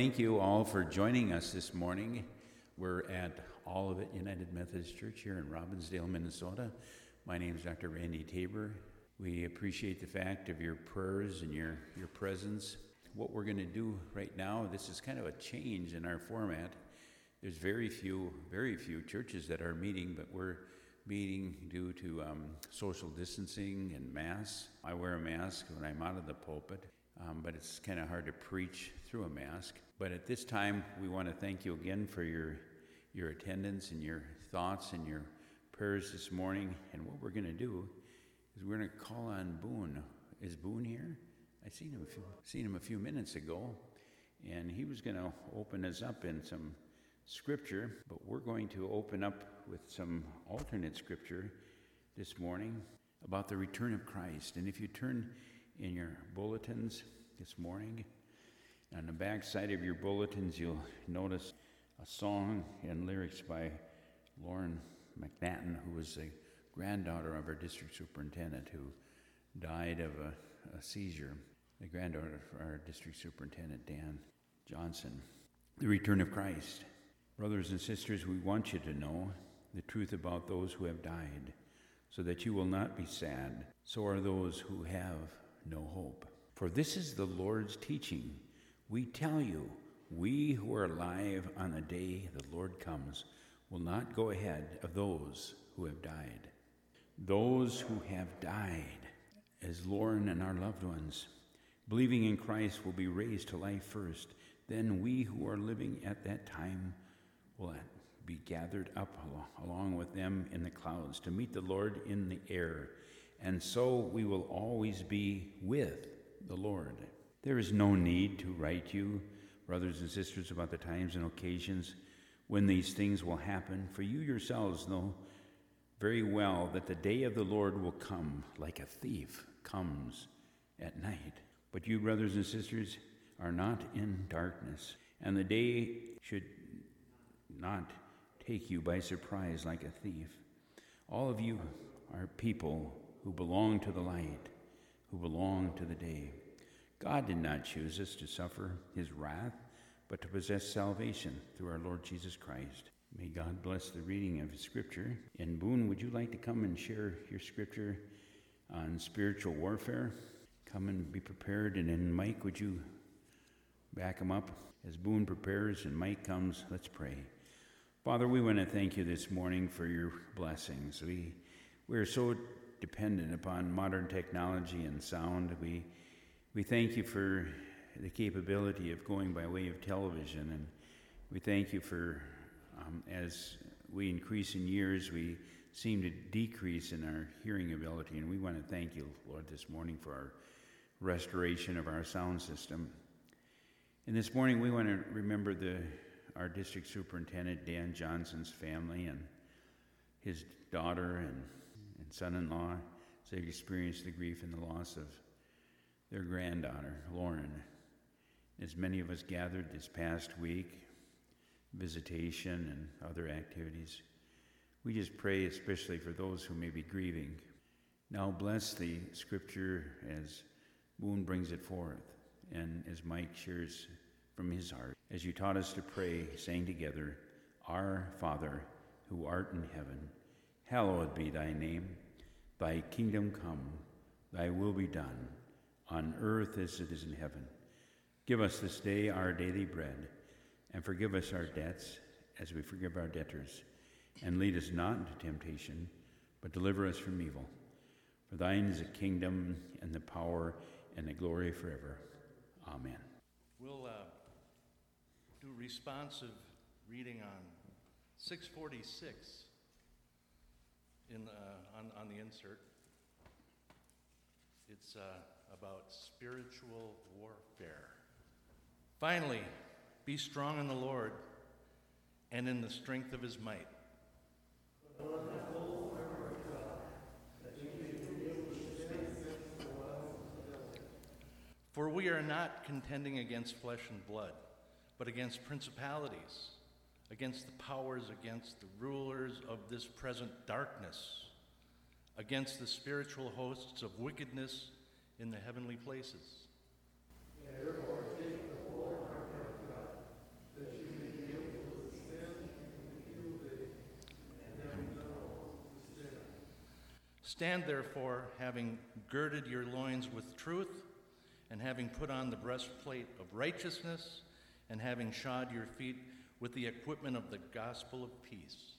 Thank you all for joining us this morning. We're at Olivet United Methodist Church here in Robbinsdale, Minnesota. My name is Dr. Randy Tabor. We appreciate the fact of your prayers and your, your presence. What we're going to do right now, this is kind of a change in our format. There's very few, very few churches that are meeting, but we're meeting due to um, social distancing and mass. I wear a mask when I'm out of the pulpit, um, but it's kind of hard to preach through a mask. But at this time, we want to thank you again for your, your attendance and your thoughts and your prayers this morning. And what we're going to do is we're going to call on Boone. Is Boone here? I seen him a few, seen him a few minutes ago, and he was going to open us up in some scripture. But we're going to open up with some alternate scripture this morning about the return of Christ. And if you turn in your bulletins this morning on the back side of your bulletins, you'll notice a song and lyrics by Lauren McNaughton, who was the granddaughter of our district superintendent who died of a, a seizure. The granddaughter of our district superintendent, Dan Johnson. The return of Christ. Brothers and sisters, we want you to know the truth about those who have died, so that you will not be sad. So are those who have no hope. For this is the Lord's teaching we tell you, we who are alive on the day the Lord comes will not go ahead of those who have died. Those who have died, as Lauren and our loved ones, believing in Christ, will be raised to life first. Then we who are living at that time will be gathered up along with them in the clouds to meet the Lord in the air. And so we will always be with the Lord. There is no need to write you, brothers and sisters, about the times and occasions when these things will happen, for you yourselves know very well that the day of the Lord will come like a thief comes at night. But you, brothers and sisters, are not in darkness, and the day should not take you by surprise like a thief. All of you are people who belong to the light, who belong to the day. God did not choose us to suffer his wrath, but to possess salvation through our Lord Jesus Christ. May God bless the reading of his scripture. And Boone, would you like to come and share your scripture on spiritual warfare? Come and be prepared. And then, Mike, would you back him up? As Boone prepares and Mike comes, let's pray. Father, we want to thank you this morning for your blessings. We, we are so dependent upon modern technology and sound. We we thank you for the capability of going by way of television, and we thank you for, um, as we increase in years, we seem to decrease in our hearing ability, and we want to thank you, Lord, this morning for our restoration of our sound system. And this morning, we want to remember the, our district superintendent, Dan Johnson's family, and his daughter and, and son in law, as they've experienced the grief and the loss of their granddaughter, Lauren. As many of us gathered this past week, visitation and other activities, we just pray especially for those who may be grieving. Now bless the scripture as Boone brings it forth and as Mike shares from his heart. As you taught us to pray, saying together, Our Father, who art in heaven, hallowed be thy name. Thy kingdom come, thy will be done on earth as it is in heaven. Give us this day our daily bread, and forgive us our debts as we forgive our debtors. And lead us not into temptation, but deliver us from evil. For thine is the kingdom, and the power, and the glory forever. Amen. We'll uh, do responsive reading on 646 in, uh, on, on the insert. It's. Uh, about spiritual warfare. Finally, be strong in the Lord and in the strength of his might. For we are not contending against flesh and blood, but against principalities, against the powers, against the rulers of this present darkness, against the spiritual hosts of wickedness in the heavenly places. Stand therefore, having girded your loins with truth, and having put on the breastplate of righteousness, and having shod your feet with the equipment of the gospel of peace.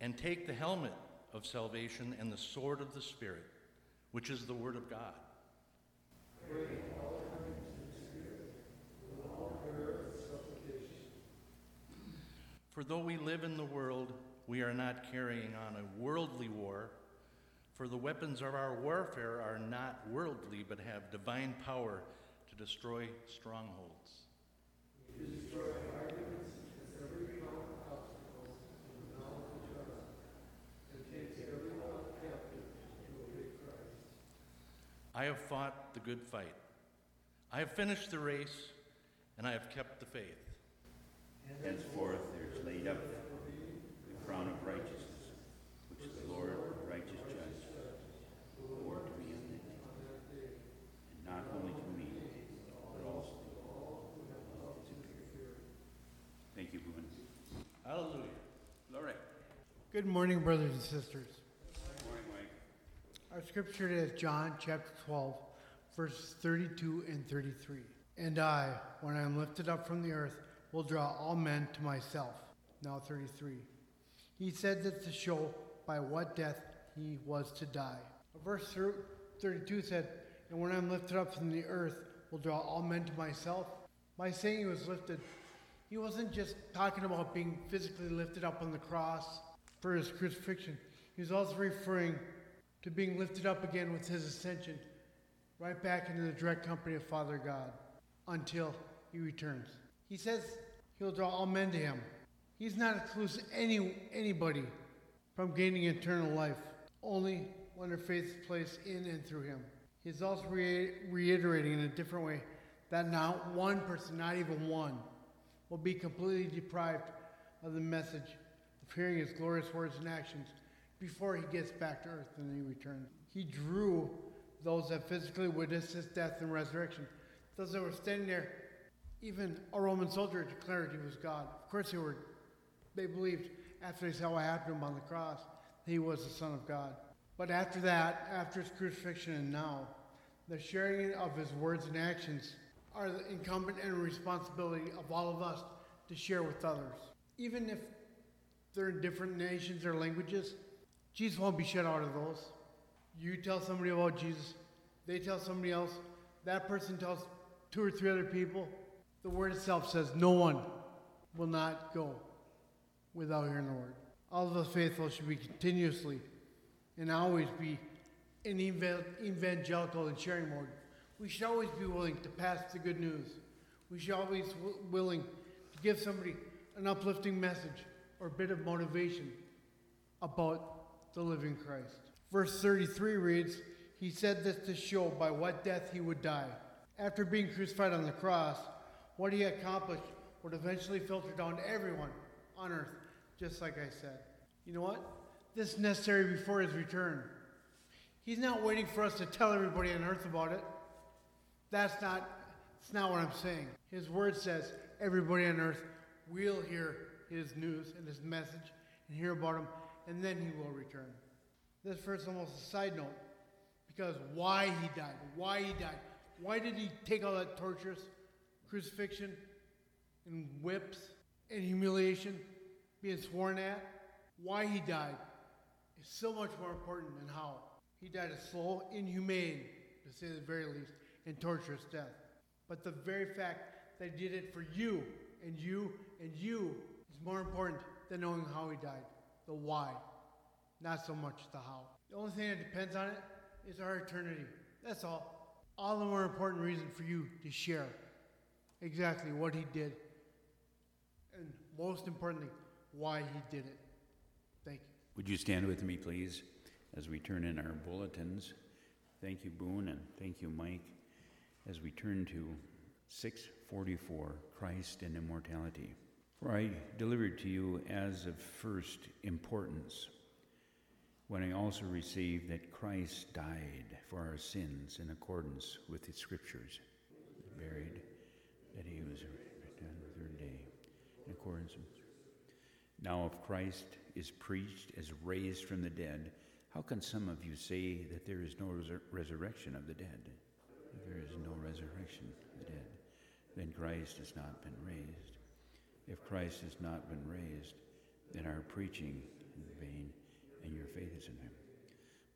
And take the helmet of salvation and the sword of the Spirit, which is the Word of God. For though we live in the world, we are not carrying on a worldly war. For the weapons of our warfare are not worldly, but have divine power to destroy strongholds. I have fought the good fight. I have finished the race, and I have kept the faith. Henceforth there is laid up the crown of righteousness, which the Lord, righteous judge, will award to me on that day. And not only to me, but also to all who have loved his appearing. Thank you, Boone. Hallelujah. All right. Good morning, brothers and sisters. Our scripture is John chapter 12, verses 32 and 33. And I, when I am lifted up from the earth, will draw all men to myself. Now 33. He said this to show by what death he was to die. Verse 32 said, And when I'm lifted up from the earth, will draw all men to myself. By saying he was lifted, he wasn't just talking about being physically lifted up on the cross for his crucifixion. He was also referring to being lifted up again with his ascension, right back into the direct company of Father God until he returns. He says he'll draw all men to him. He's not exclusive any anybody from gaining eternal life, only when their faith is placed in and through him. He's also re- reiterating in a different way that not one person, not even one, will be completely deprived of the message of hearing his glorious words and actions before he gets back to earth and he returns. He drew those that physically witnessed his death and resurrection. Those that were standing there, even a Roman soldier declared he was God. Of course, they were. They believed after they saw what happened to him on the cross he was the Son of God. But after that, after his crucifixion and now, the sharing of his words and actions are the incumbent and responsibility of all of us to share with others. Even if they're in different nations or languages, Jesus won't be shut out of those. You tell somebody about Jesus, they tell somebody else, that person tells two or three other people. The word itself says no one will not go without hearing the word. All of the faithful should be continuously and always be evangelical and sharing mode. We should always be willing to pass the good news. We should always be willing to give somebody an uplifting message or a bit of motivation about the living Christ. Verse 33 reads, He said this to show by what death he would die. After being crucified on the cross, what he accomplished would eventually filter down to everyone on earth, just like I said. You know what? This is necessary before his return. He's not waiting for us to tell everybody on earth about it. That's not, that's not what I'm saying. His word says everybody on earth will hear his news and his message and hear about him, and then he will return. This verse almost a side note because why he died, why he died, why did he take all that torturous crucifixion and whips and humiliation, being sworn at, why he died is so much more important than how. He died a slow, inhumane, to say the very least, and torturous death. But the very fact that he did it for you and you and you is more important than knowing how he died, the why, not so much the how. The only thing that depends on it is our eternity. That's all. All the more important reason for you to share exactly what he did, and most importantly, why he did it. Thank you. Would you stand with me, please, as we turn in our bulletins? Thank you, Boone, and thank you, Mike, as we turn to 644 Christ and Immortality. For I delivered to you as of first importance when I also received that Christ died for our sins in accordance with the Scriptures, buried, that he was on the third day in accordance with. Now, if Christ is preached as raised from the dead, how can some of you say that there is no resur- resurrection of the dead? If there is no resurrection of the dead, then Christ has not been raised. If Christ has not been raised, then our preaching is vain and your faith is in him.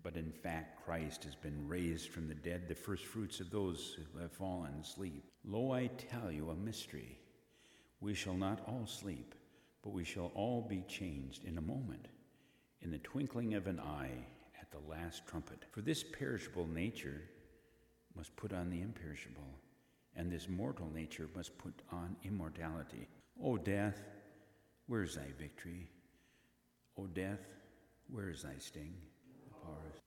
But in fact, Christ has been raised from the dead, the first fruits of those who have fallen asleep. Lo, I tell you a mystery. We shall not all sleep, but we shall all be changed in a moment, in the twinkling of an eye, at the last trumpet. For this perishable nature must put on the imperishable, and this mortal nature must put on immortality. O death, where is thy victory? O death, where is thy sting?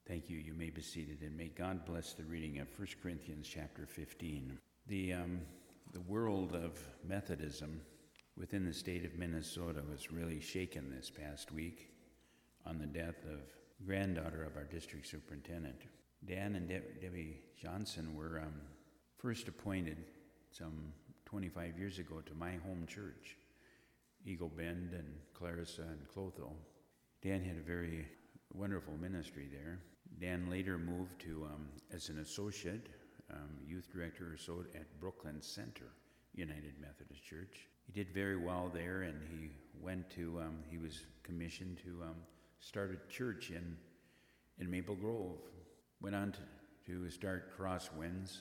Thank you. You may be seated, and may God bless the reading of 1 Corinthians chapter 15. The, um, the world of Methodism within the state of Minnesota was really shaken this past week on the death of granddaughter of our district superintendent. Dan and Deb- Debbie Johnson were um, first appointed some 25 years ago to my home church, Eagle Bend and Clarissa and Clotho. Dan had a very wonderful ministry there. Dan later moved to um, as an associate um, youth director or so at Brooklyn Center United Methodist Church. He did very well there, and he went to. Um, he was commissioned to um, start a church in in Maple Grove. Went on to, to start Crosswinds,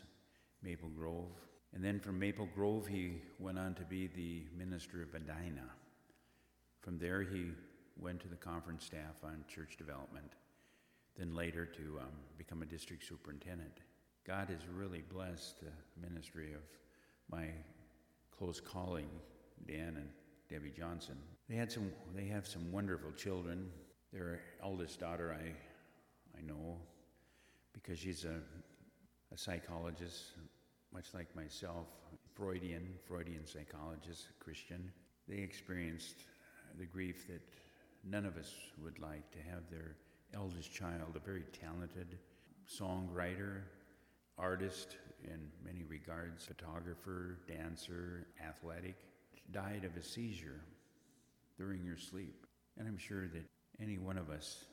Maple Grove, and then from Maple Grove he went on to be the minister of Medina. From there he went to the conference staff on church development, then later to um, become a district superintendent. God has really blessed the ministry of my close colleague Dan and Debbie Johnson. They had some. They have some wonderful children. Their eldest daughter, I, I know, because she's a, a psychologist, much like myself, Freudian, Freudian psychologist, Christian. They experienced the grief that none of us would like to have their eldest child, a very talented songwriter, artist in many regards, photographer, dancer, athletic, died of a seizure during your sleep. And I'm sure that any one of us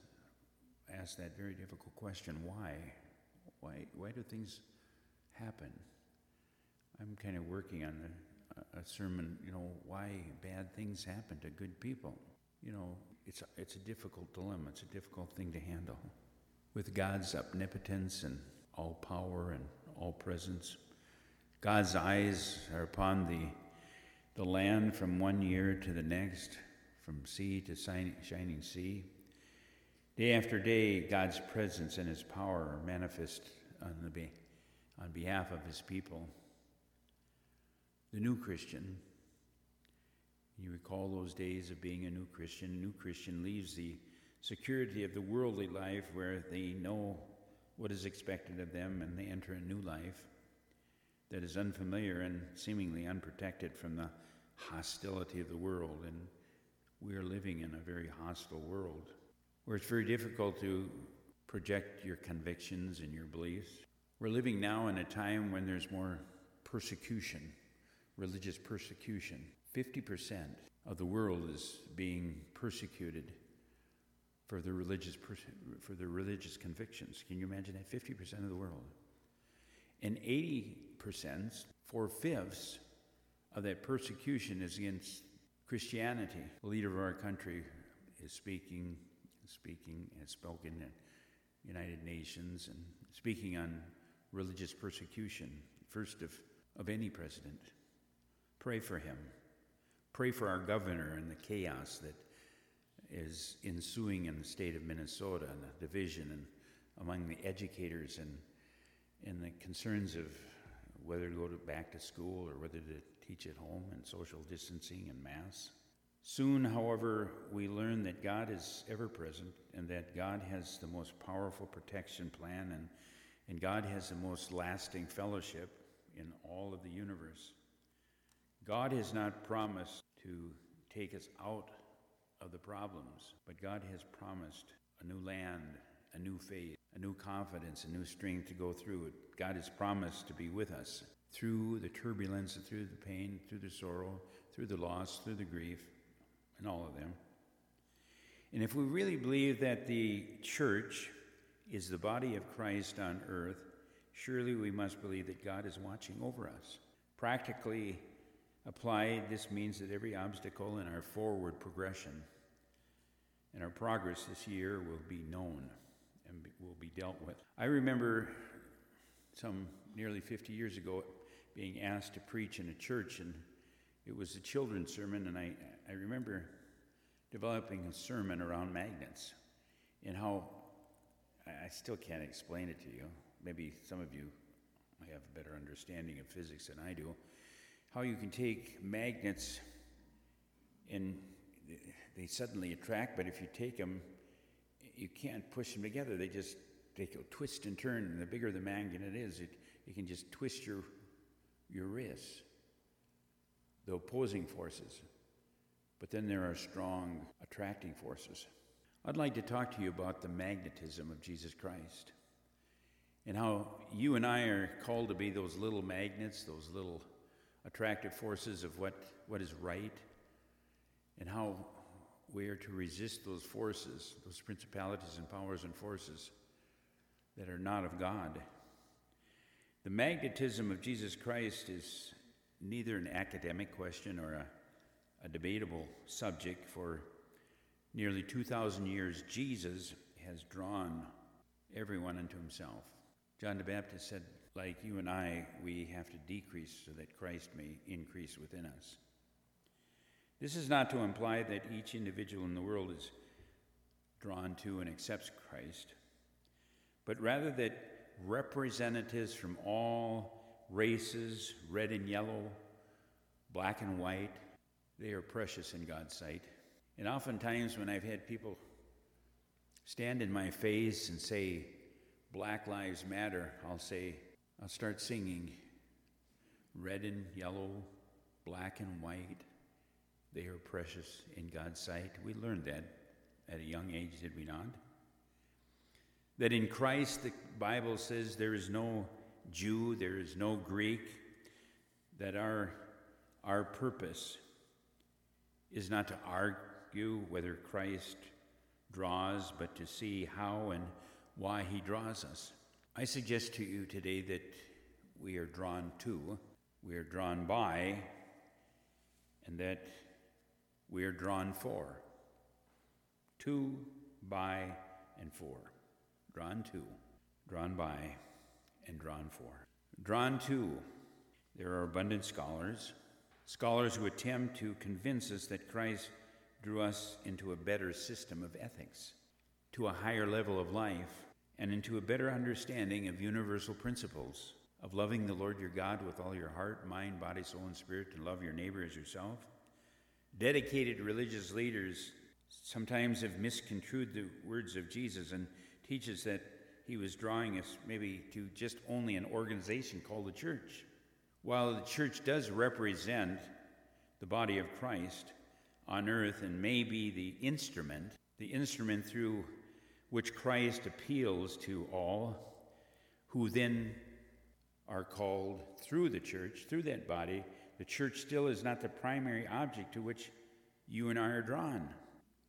asked that very difficult question why? Why, why do things happen? I'm kind of working on a, a sermon, you know, why bad things happen to good people. You know, it's it's a difficult dilemma, it's a difficult thing to handle. With God's omnipotence and all power and all presence, God's eyes are upon the, the land from one year to the next, from sea to shining sea. Day after day, God's presence and His power are manifest on, the be- on behalf of His people. The new Christian, you recall those days of being a new Christian. New Christian leaves the security of the worldly life where they know what is expected of them and they enter a new life that is unfamiliar and seemingly unprotected from the hostility of the world. And we are living in a very hostile world where it's very difficult to project your convictions and your beliefs. We're living now in a time when there's more persecution, religious persecution. 50% of the world is being persecuted for their religious for their religious convictions. Can you imagine that? 50% of the world. And 80%, four fifths of that persecution is against Christianity. The leader of our country is speaking, speaking, has spoken at United Nations and speaking on religious persecution, first of, of any president. Pray for him. Pray for our governor and the chaos that is ensuing in the state of Minnesota and the division and among the educators and, and the concerns of whether to go to back to school or whether to teach at home and social distancing and mass. Soon, however, we learn that God is ever present and that God has the most powerful protection plan and, and God has the most lasting fellowship in all of the universe. God has not promised to take us out of the problems, but God has promised a new land, a new faith, a new confidence, a new strength to go through it. God has promised to be with us. through the turbulence, through the pain, through the sorrow, through the loss, through the grief, and all of them. And if we really believe that the church is the body of Christ on earth, surely we must believe that God is watching over us. Practically applied, this means that every obstacle in our forward progression and our progress this year will be known and will be dealt with. I remember some nearly 50 years ago being asked to preach in a church, and it was a children's sermon, and I, I remember developing a sermon around magnets and how I still can't explain it to you. Maybe some of you may have a better understanding of physics than I do. How you can take magnets and they suddenly attract, but if you take them, you can't push them together. They just they go twist and turn, and the bigger the magnet is, it, it can just twist your, your wrists. The opposing forces. But then there are strong attracting forces. I'd like to talk to you about the magnetism of Jesus Christ and how you and I are called to be those little magnets, those little attractive forces of what, what is right, and how we are to resist those forces, those principalities and powers and forces that are not of God. The magnetism of Jesus Christ is neither an academic question or a, a debatable subject. For nearly 2,000 years, Jesus has drawn everyone unto himself. John the Baptist said, like you and I, we have to decrease so that Christ may increase within us. This is not to imply that each individual in the world is drawn to and accepts Christ, but rather that representatives from all races, red and yellow, black and white, they are precious in God's sight. And oftentimes, when I've had people stand in my face and say, Black Lives Matter, I'll say, I'll start singing, red and yellow, black and white, they are precious in God's sight. We learned that at a young age, did we not? That in Christ, the Bible says there is no Jew, there is no Greek, that our, our purpose is not to argue whether Christ draws, but to see how and why he draws us. I suggest to you today that we are drawn to, we are drawn by, and that we are drawn for. To, by, and for. Drawn to, drawn by, and drawn for. Drawn to, there are abundant scholars, scholars who attempt to convince us that Christ drew us into a better system of ethics, to a higher level of life, and into a better understanding of universal principles of loving the Lord your God with all your heart, mind, body, soul, and spirit, and love your neighbor as yourself Dedicated religious leaders sometimes have misconstrued the words of Jesus and teaches that he was drawing us maybe to just only an organization called the church. While the church does represent the body of Christ on earth and may be the instrument, the instrument through which Christ appeals to all who then are called through the church, through that body, the church still is not the primary object to which you and I are drawn.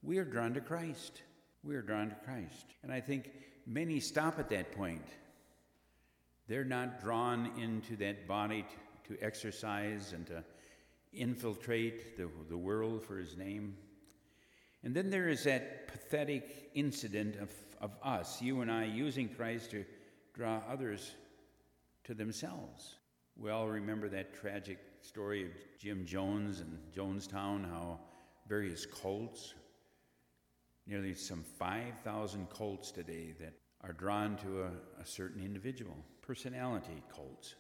We are drawn to Christ. We are drawn to Christ. And I think many stop at that point. They're not drawn into that body to, to exercise and to infiltrate the, the world for his name. And then there is that pathetic incident of, of us, you and I, using Christ to draw others to themselves. We all remember that tragic story of Jim Jones and Jonestown, how various cults, nearly some 5,000 cults today that are drawn to a, a certain individual. Personality cults.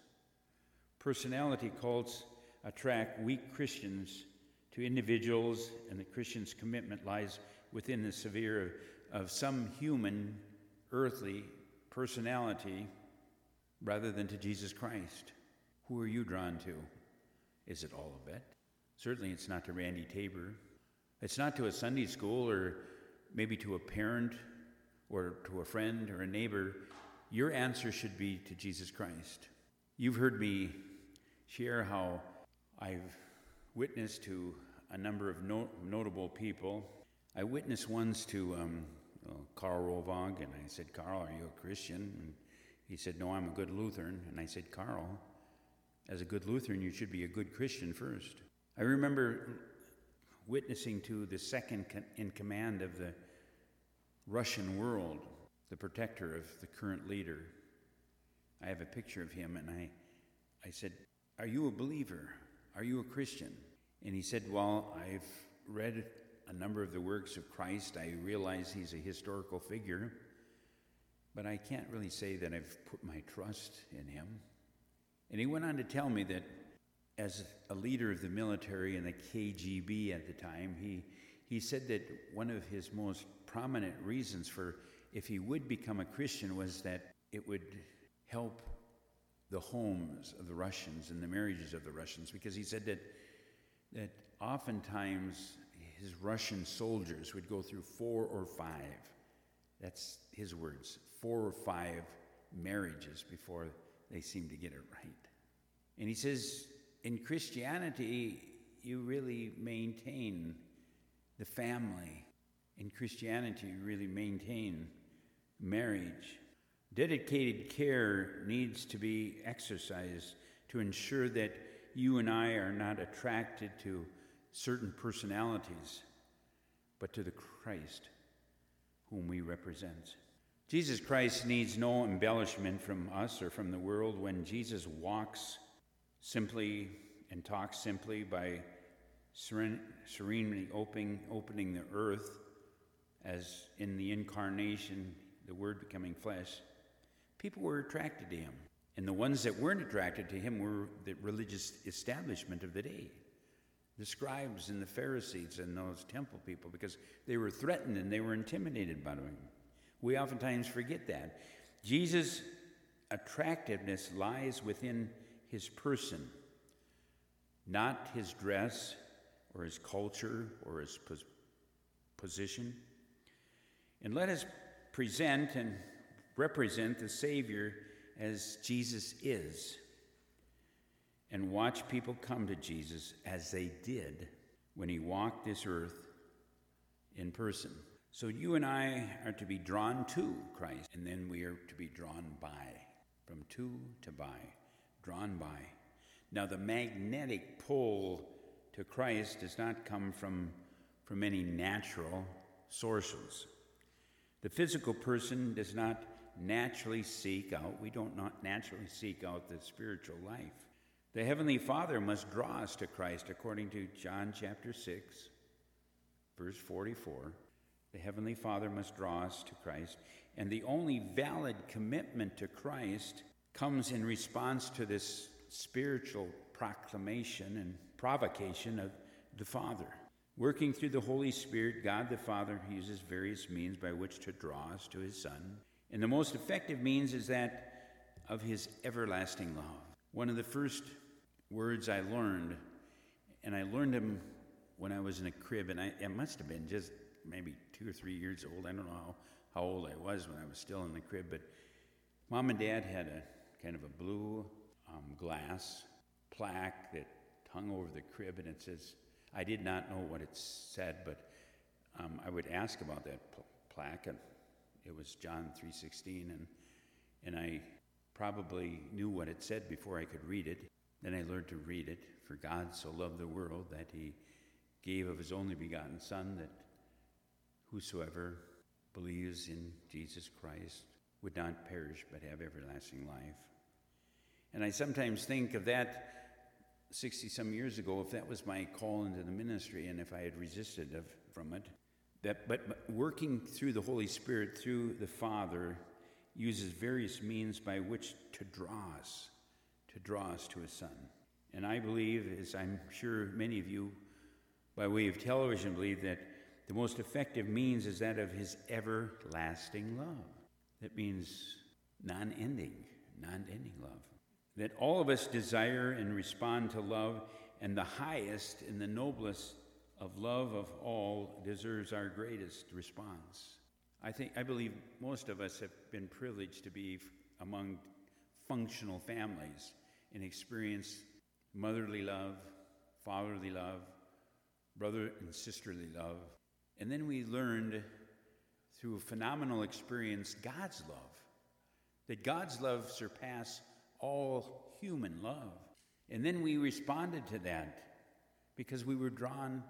Personality cults attract weak Christians to individuals, and the Christian's commitment lies within the sphere of, of some human, earthly personality rather than to Jesus Christ. Who are you drawn to? Is it all of it? Certainly, it's not to Randy Tabor. It's not to a Sunday school or maybe to a parent or to a friend or a neighbor. Your answer should be to Jesus Christ. You've heard me share how I've witnessed to a number of no- notable people. I witnessed once to um, Karl Rolvaag, and I said, Karl, are you a Christian? And he said, No, I'm a good Lutheran. And I said, Karl, as a good Lutheran, you should be a good Christian first. I remember witnessing to the second in command of the Russian world, the protector of the current leader. I have a picture of him, and I, I said, Are you a believer? Are you a Christian? And he said, Well, I've read a number of the works of Christ. I realize he's a historical figure, but I can't really say that I've put my trust in him. And he went on to tell me that as a leader of the military and the KGB at the time, he, he said that one of his most prominent reasons for if he would become a Christian was that it would help the homes of the Russians and the marriages of the Russians, because he said that, that oftentimes his Russian soldiers would go through four or five, that's his words, four or five marriages before they seem to get it right. And he says, in Christianity, you really maintain the family. In Christianity, you really maintain marriage. Dedicated care needs to be exercised to ensure that you and I are not attracted to certain personalities, but to the Christ whom we represent. Jesus Christ needs no embellishment from us or from the world when Jesus walks simply and talks simply by seren- serenely opening, opening the earth as in the incarnation, the Word becoming flesh, people were attracted to him. And the ones that weren't attracted to him were the religious establishment of the day the scribes and the Pharisees and those temple people because they were threatened and they were intimidated by him. We oftentimes forget that. Jesus' attractiveness lies within his person, not his dress or his culture or his pos- position. And let us present and represent the Savior as Jesus is and watch people come to Jesus as they did when he walked this earth in person. So you and I are to be drawn to Christ, and then we are to be drawn by, from to to by, drawn by. Now, the magnetic pull to Christ does not come from, from any natural sources. The physical person does not naturally seek out, we don't not naturally seek out the spiritual life. The Heavenly Father must draw us to Christ according to John chapter 6, verse 44. The Heavenly Father must draw us to Christ. And the only valid commitment to Christ comes in response to this spiritual proclamation and provocation of the Father. Working through the Holy Spirit, God the Father uses various means by which to draw us to His Son. And the most effective means is that of His everlasting love. One of the first words I learned, and I learned them when I was in a crib, and I, it must have been just maybe two or three years old. I don't know how, how old I was when I was still in the crib, but mom and dad had a kind of a blue um, glass plaque that hung over the crib, and it says, I did not know what it said, but um, I would ask about that pl- plaque, and it was John 3:16, and and I probably knew what it said before I could read it. Then I learned to read it. For God so loved the world that he gave of his only begotten Son, that whosoever believes in Jesus Christ would not perish but have everlasting life. And I sometimes think of that 60 some years ago, if that was my call into the ministry and if I had resisted of, from it. That, but, working through the Holy Spirit, through the Father, uses various means by which to draw us to draw us to his son. And I believe, as I'm sure many of you, by way of television, believe that the most effective means is that of his everlasting love. That means non ending, non ending love. That all of us desire and respond to love, and the highest and the noblest of love of all deserves our greatest response. I think I believe most of us have been privileged to be among functional families and experience motherly love, fatherly love, brother and sisterly love. And then we learned through a phenomenal experience God's love, that God's love surpassed all human love. And then we responded to that because we were drawn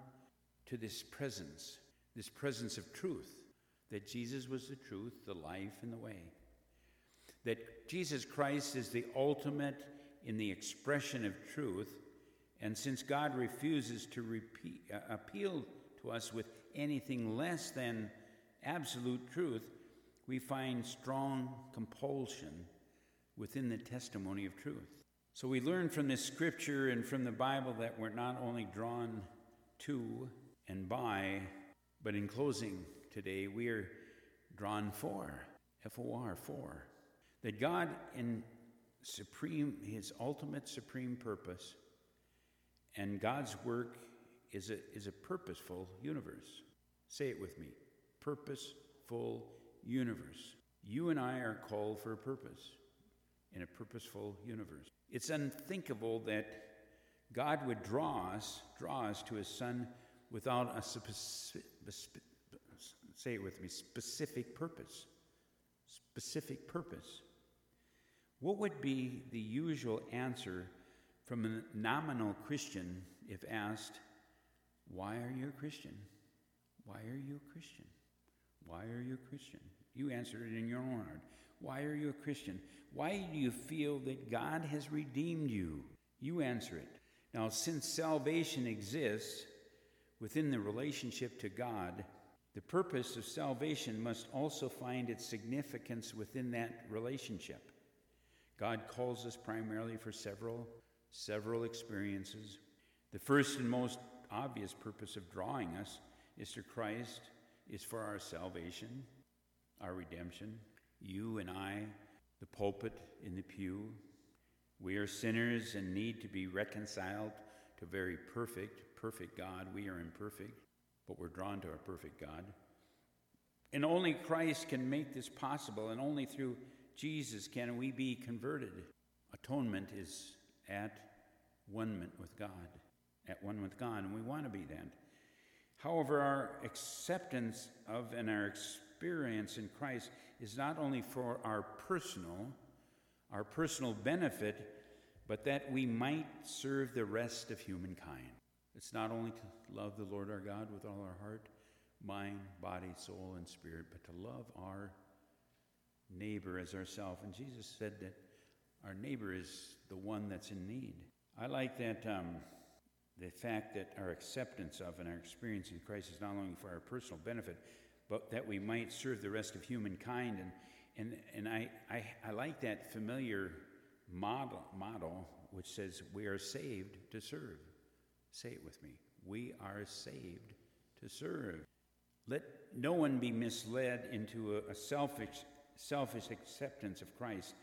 to this presence, this presence of truth, that Jesus was the truth, the life, and the way. That Jesus Christ is the ultimate in the expression of truth, and since God refuses to repeat, uh, appeal to us with anything less than absolute truth, we find strong compulsion within the testimony of truth. So we learn from this scripture and from the Bible that we're not only drawn to and by, but in closing today, we are drawn for, F O R, for. That God, in supreme, his ultimate supreme purpose, and God's work is a, is a purposeful universe. Say it with me purposeful universe. You and I are called for a purpose in a purposeful universe. It's unthinkable that God would draw us, draw us to his son without a specific, say it with me, specific purpose. Specific purpose. What would be the usual answer from a nominal Christian if asked, Why are you a Christian? Why are you a Christian? Why are you a Christian? You answered it in your own heart. Why are you a Christian? Why do you feel that God has redeemed you? You answer it. Now, since salvation exists within the relationship to God, the purpose of salvation must also find its significance within that relationship. God calls us primarily for several, several experiences. The first and most obvious purpose of drawing us is to Christ, is for our salvation, our redemption. You and I, the pulpit in the pew, we are sinners and need to be reconciled to very perfect, perfect God. We are imperfect, but we're drawn to a perfect God. And only Christ can make this possible, and only through Jesus can we be converted. Atonement is at one with God, at one with God, and we want to be that. However, our acceptance of and our experience in Christ is not only for our personal, our personal benefit, but that we might serve the rest of humankind. It's not only to love the Lord our God with all our heart, mind, body, soul, and spirit, but to love our neighbor as ourselves. And Jesus said that our neighbor is the one that's in need. I like that um, the fact that our acceptance of and our experience in Christ is not only for our personal benefit, but that we might serve the rest of humankind. And, and, and I, I, I like that familiar model, model which says we are saved to serve. Say it with me. We are saved to serve. Let no one be misled into a, selfish, selfish acceptance of Christ,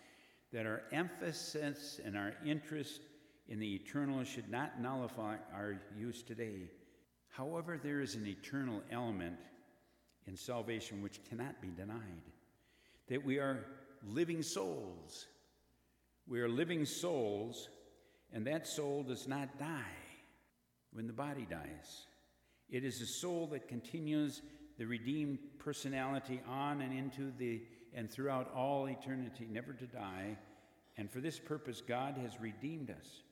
that our emphasis and our interest in the eternal should not nullify our use today. However, there is an eternal element in salvation which cannot be denied that we are living souls. We are living souls, and that soul does not die when the body dies. It is the soul that continues the redeemed personality on and into the and throughout all eternity, never to die. And for this purpose, God has redeemed us.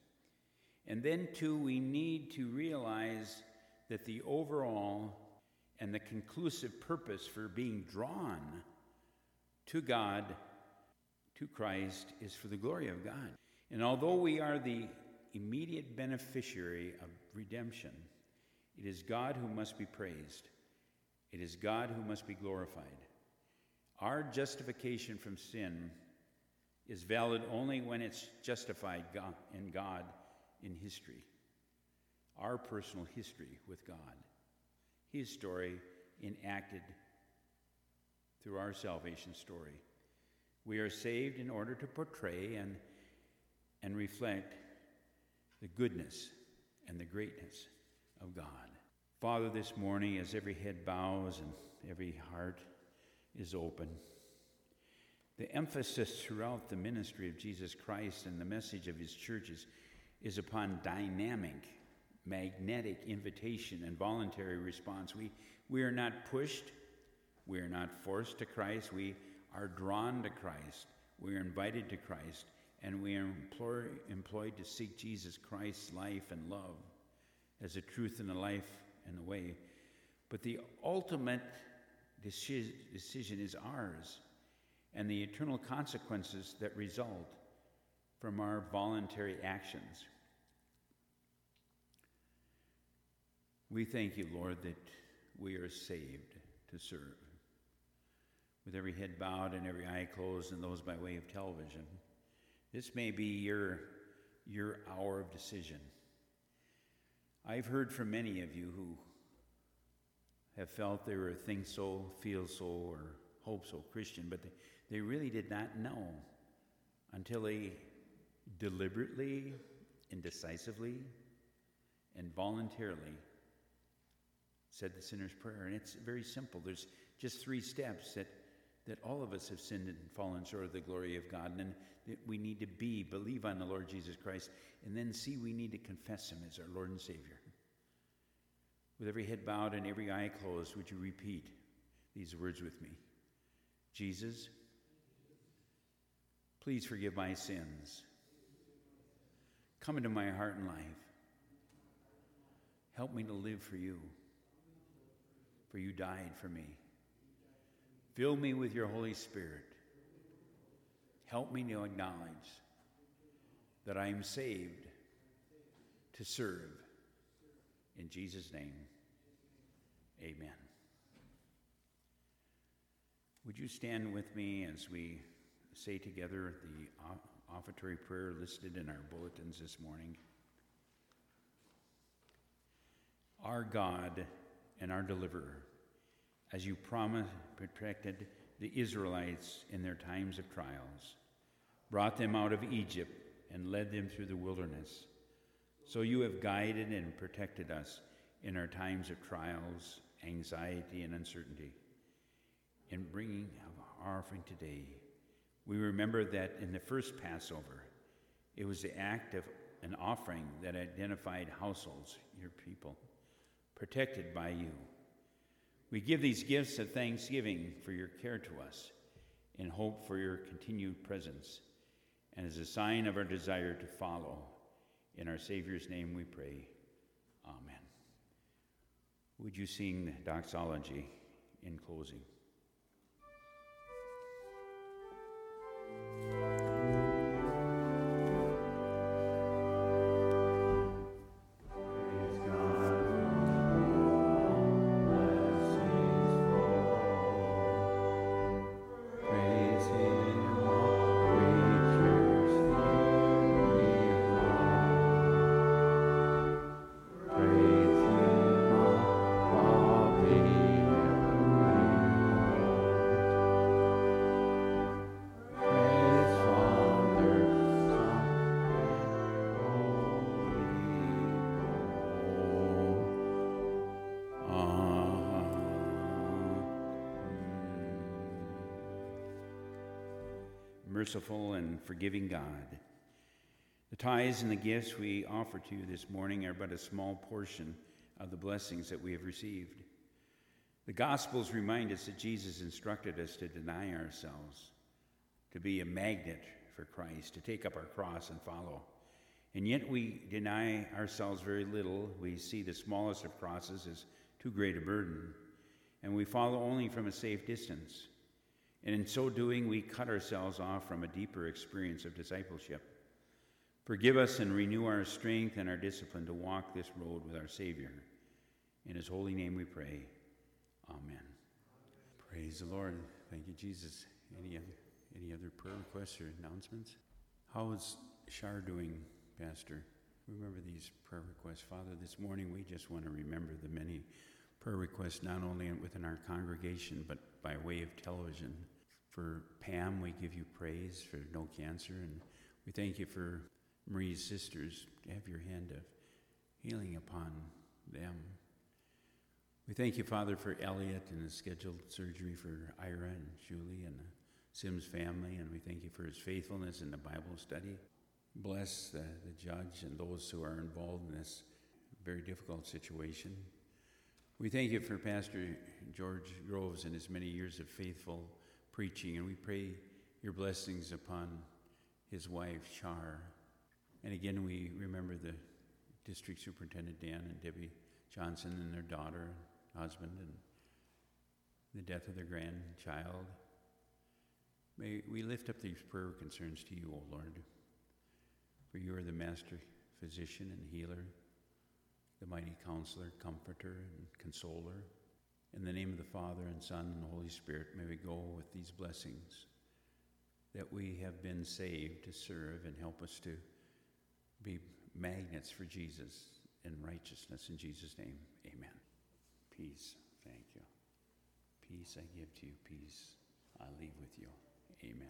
And then, too, we need to realize that the overall and the conclusive purpose for being drawn to God, to Christ, is for the glory of God. And although we are the immediate beneficiary of redemption, it is God who must be praised. It is God who must be glorified. Our justification from sin is valid only when it's justified in God in history, our personal history with God, His story enacted through our salvation story. We are saved in order to portray and, and reflect the goodness and the greatness of God. Father, this morning, as every head bows and every heart is open, the emphasis throughout the ministry of Jesus Christ and the message of his churches is upon dynamic, magnetic invitation and voluntary response. We, we are not pushed, we are not forced to Christ, we are drawn to Christ, we are invited to Christ, and we are employ, employed to seek Jesus Christ's life and love as a truth and a life and a way. But the ultimate decision is ours, and the eternal consequences that result from our voluntary actions. We thank you, Lord, that we are saved to serve. With every head bowed and every eye closed, and those by way of television, this may be your, your hour of decision. I've heard from many of you who have felt they were think so, feel so, or hope so Christian, but they, they really did not know until they deliberately and decisively and voluntarily said the sinner's prayer. And it's very simple. There's just three steps that, that all of us have sinned and fallen short of the glory of God. And that we need to be, believe on the Lord Jesus Christ, and then see we need to confess Him as our Lord and Savior. With every head bowed and every eye closed, would you repeat these words with me? Jesus, please forgive my sins. Come into my heart and life. Help me to live for you, for you died for me. Fill me with your Holy Spirit. Help me to acknowledge that I am saved to serve. In Jesus' name, amen. Would you stand with me as we say together the offertory prayer listed in our bulletins this morning. Our God and our deliverer, as you promised, protected the Israelites in their times of trials, brought them out of Egypt and led them through the wilderness. So you have guided and protected us in our times of trials, anxiety, and uncertainty. In bringing our offering today, we remember that in the first Passover, it was the act of an offering that identified households, your people, protected by you. We give these gifts of thanksgiving for your care to us in hope for your continued presence and as a sign of our desire to follow. In our Savior's name we pray. Amen. Would you sing the doxology in closing? Merciful and forgiving God. The tithes and the gifts we offer to you this morning are but a small portion of the blessings that we have received. The Gospels remind us that Jesus instructed us to deny ourselves, to be a magnet for Christ, to take up our cross and follow. And yet we deny ourselves very little. We see the smallest of crosses as too great a burden, and we follow only from a safe distance. And in so doing, we cut ourselves off from a deeper experience of discipleship. Forgive us and renew our strength and our discipline to walk this road with our Savior. In His holy name we pray. Amen. Praise the Lord. Thank you, Jesus. Any any other prayer requests or announcements? How is Shar doing, Pastor? Remember these prayer requests. Father, this morning we just want to remember the many prayer requests, not only within our congregation, but by way of television. For Pam, we give you praise for no cancer, and we thank you for Marie's sisters to have your hand of healing upon them. We thank you, Father, for Elliot and his scheduled surgery for Ira and Julie and the Sims family, and we thank you for his faithfulness in the Bible study. bless the, the judge and those who are involved in this very difficult situation. We thank you for Pastor George Groves and his many years of faithful preaching, and we pray your blessings upon his wife, Char. And again, we remember the district superintendent, Dan, and Debbie Johnson, and their daughter, husband, and the death of their grandchild. May we lift up these prayer concerns to you, O Lord. For you are the master physician and healer, the mighty counselor, comforter, and consoler. In the name of the Father, and Son, and the Holy Spirit, may we go with these blessings that we have been saved to serve and help us to be magnets for Jesus and righteousness. In Jesus' name, amen. Peace. Thank you. Peace I give to you, peace I leave with you. Amen.